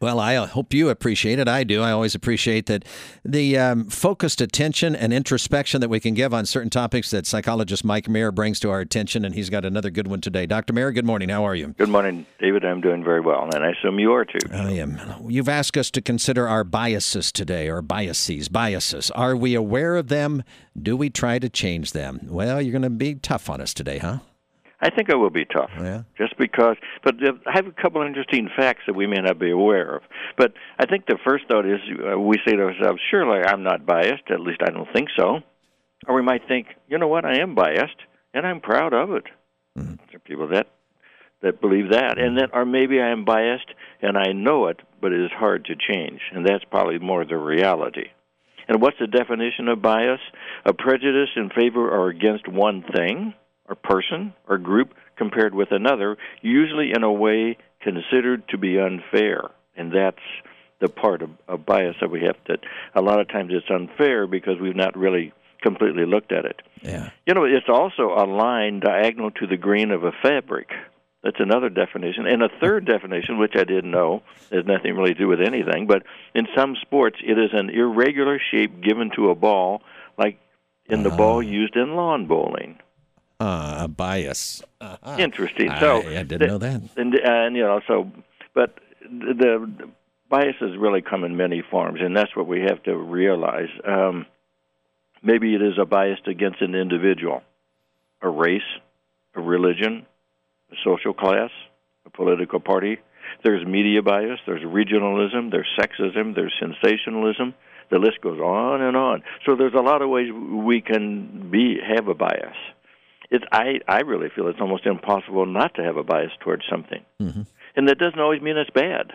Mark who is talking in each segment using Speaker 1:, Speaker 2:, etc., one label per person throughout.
Speaker 1: Well, I hope you appreciate it. I do. I always appreciate that the um, focused attention and introspection that we can give on certain topics that psychologist Mike Mayer brings to our attention, and he's got another good one today. Dr. Mayer, good morning. How are you?
Speaker 2: Good morning, David. I'm doing very well, and I assume you are too.
Speaker 1: I am. You've asked us to consider our biases today, or biases, biases. Are we aware of them? Do we try to change them? Well, you're going to be tough on us today, huh?
Speaker 2: I think it will be tough.
Speaker 1: Yeah.
Speaker 2: Just because, but I have a couple of interesting facts that we may not be aware of. But I think the first thought is uh, we say to ourselves, surely I'm not biased, at least I don't think so. Or we might think, you know what, I am biased, and I'm proud of it. Mm-hmm. There are people that that believe that, and then, or maybe I am biased and I know it, but it is hard to change, and that's probably more the reality. And what's the definition of bias? A prejudice in favor or against one thing or person or group compared with another, usually in a way considered to be unfair. And that's the part of, of bias that we have that a lot of times it's unfair because we've not really completely looked at it.
Speaker 1: Yeah.
Speaker 2: You know, it's also a line diagonal to the grain of a fabric. That's another definition. And a third definition, which I didn't know, has nothing really to do with anything, but in some sports, it is an irregular shape given to a ball, like in the uh, ball used in lawn bowling
Speaker 1: uh, a bias. Uh-huh.
Speaker 2: Interesting. So
Speaker 1: I, I didn't the, know that.
Speaker 2: And, and you know, so but the, the biases really come in many forms, and that's what we have to realize. Um, maybe it is a bias against an individual, a race, a religion, a social class, a political party. There's media bias, there's regionalism, there's sexism, there's sensationalism. The list goes on and on. So there's a lot of ways we can be have a bias it's I I really feel it's almost impossible not to have a bias towards something, mm-hmm. and that doesn't always mean it's bad.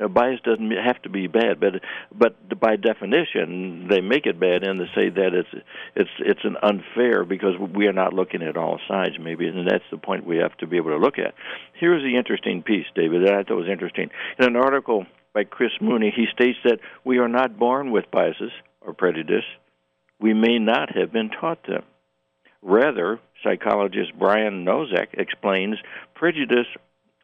Speaker 2: A bias doesn't have to be bad, but but by definition they make it bad and they say that it's it's it's an unfair because we are not looking at all sides maybe, and that's the point we have to be able to look at. Here's the interesting piece, David, that I thought was interesting. In an article by Chris Mooney, he states that we are not born with biases or prejudice. We may not have been taught them. Rather, psychologist Brian Nosek explains prejudice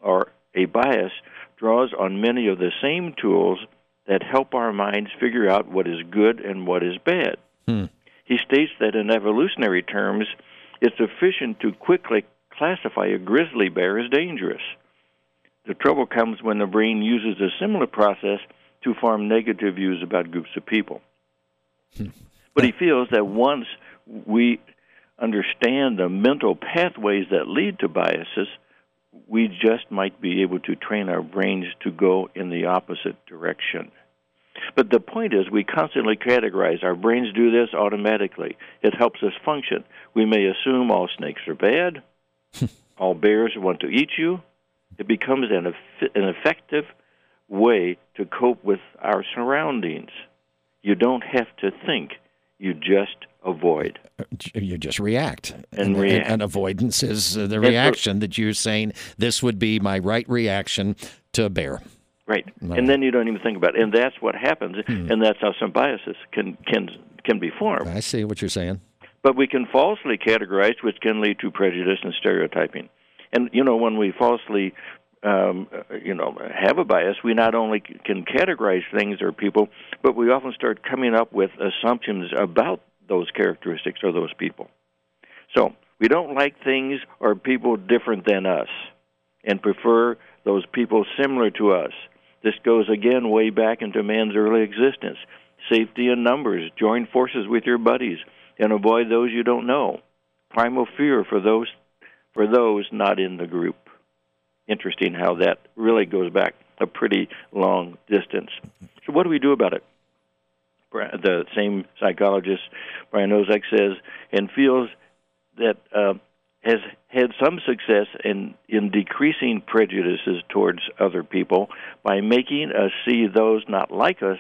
Speaker 2: or a bias draws on many of the same tools that help our minds figure out what is good and what is bad. Hmm. He states that in evolutionary terms, it's efficient to quickly classify a grizzly bear as dangerous. The trouble comes when the brain uses a similar process to form negative views about groups of people. Hmm. But he feels that once we understand the mental pathways that lead to biases, we just might be able to train our brains to go in the opposite direction. But the point is, we constantly categorize. Our brains do this automatically. It helps us function. We may assume all snakes are bad, all bears want to eat you. It becomes an, an effective way to cope with our surroundings. You don't have to think, you just avoid.
Speaker 1: You just react.
Speaker 2: And, and, react.
Speaker 1: and avoidance is uh, the reaction that you're saying, this would be my right reaction to a bear.
Speaker 2: Right. And then you don't even think about it. And that's what happens. Hmm. And that's how some biases can, can, can be formed.
Speaker 1: I see what you're saying.
Speaker 2: But we can falsely categorize, which can lead to prejudice and stereotyping. And, you know, when we falsely um, you know, have a bias, we not only can categorize things or people, but we often start coming up with assumptions about those characteristics or those people. So we don't like things or people different than us and prefer those people similar to us. This goes again way back into man's early existence. Safety in numbers, join forces with your buddies and avoid those you don't know. Primal fear for those for those not in the group. Interesting how that really goes back a pretty long distance. So what do we do about it? the same psychologist, Brian Nosek, says, and feels that uh, has had some success in, in decreasing prejudices towards other people by making us see those not like us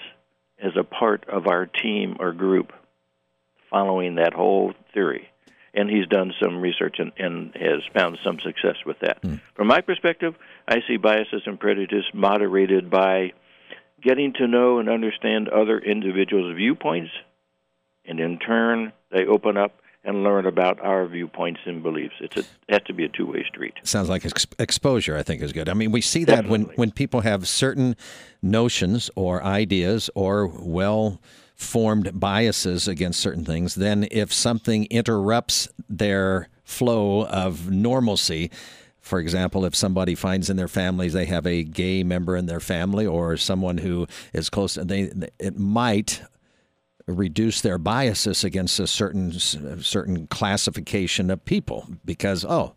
Speaker 2: as a part of our team or group, following that whole theory. And he's done some research and, and has found some success with that. Mm. From my perspective, I see biases and prejudice moderated by getting to know and understand other individuals' viewpoints, and in turn, they open up and learn about our viewpoints and beliefs. It's a, it has to be a two way street.
Speaker 1: Sounds like ex- exposure, I think, is good. I mean, we see that when, when people have certain notions or ideas or well formed biases against certain things, then if something interrupts their flow of normalcy, for example, if somebody finds in their families they have a gay member in their family or someone who is close, they it might reduce their biases against a certain certain classification of people because oh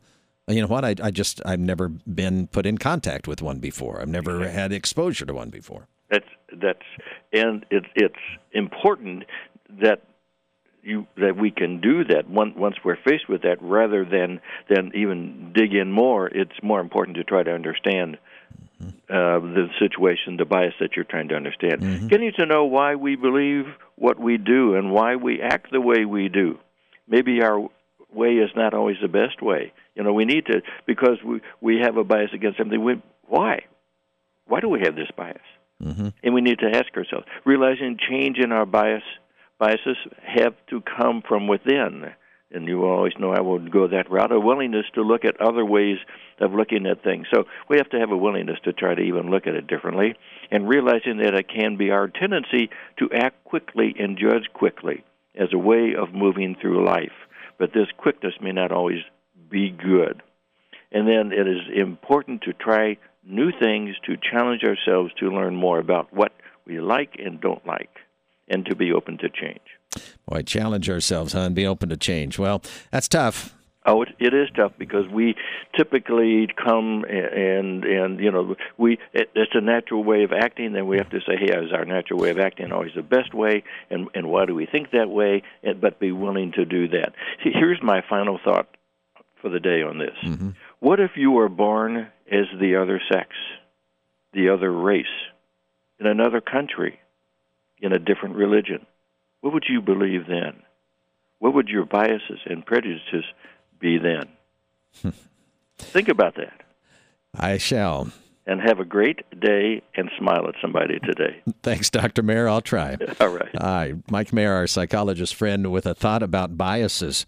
Speaker 1: you know what? I, I just I've never been put in contact with one before. I've never had exposure to one before.
Speaker 2: That's that's and it's it's important that you that we can do that once we're faced with that rather than than even dig in more it's more important to try to understand uh, the situation, the bias that you're trying to understand. Mm-hmm. Getting to know why we believe what we do and why we act the way we do. Maybe our way is not always the best way. You know, we need to because we we have a bias against something. We, why? Why do we have this bias? Mm-hmm. And we need to ask ourselves, realizing change in our bias biases have to come from within and you always know I would go that route, a willingness to look at other ways of looking at things. So we have to have a willingness to try to even look at it differently and realizing that it can be our tendency to act quickly and judge quickly as a way of moving through life. But this quickness may not always be good. And then it is important to try new things, to challenge ourselves to learn more about what we like and don't like, and to be open to change.
Speaker 1: Boy, challenge ourselves, huh, and be open to change. Well, that's tough.
Speaker 2: Oh, it, it is tough because we typically come and and you know we it, it's a natural way of acting. Then we have to say, hey, is our natural way of acting always the best way? And and why do we think that way? And, but be willing to do that. See, here's my final thought for the day on this. Mm-hmm. What if you were born as the other sex, the other race, in another country, in a different religion? what would you believe then? What would your biases and prejudices be then? Think about that.
Speaker 1: I shall.
Speaker 2: And have a great day and smile at somebody today.
Speaker 1: Thanks, Dr. Mayer. I'll try.
Speaker 2: All right.
Speaker 1: Hi, Mike Mayer, our psychologist friend, with a thought about biases.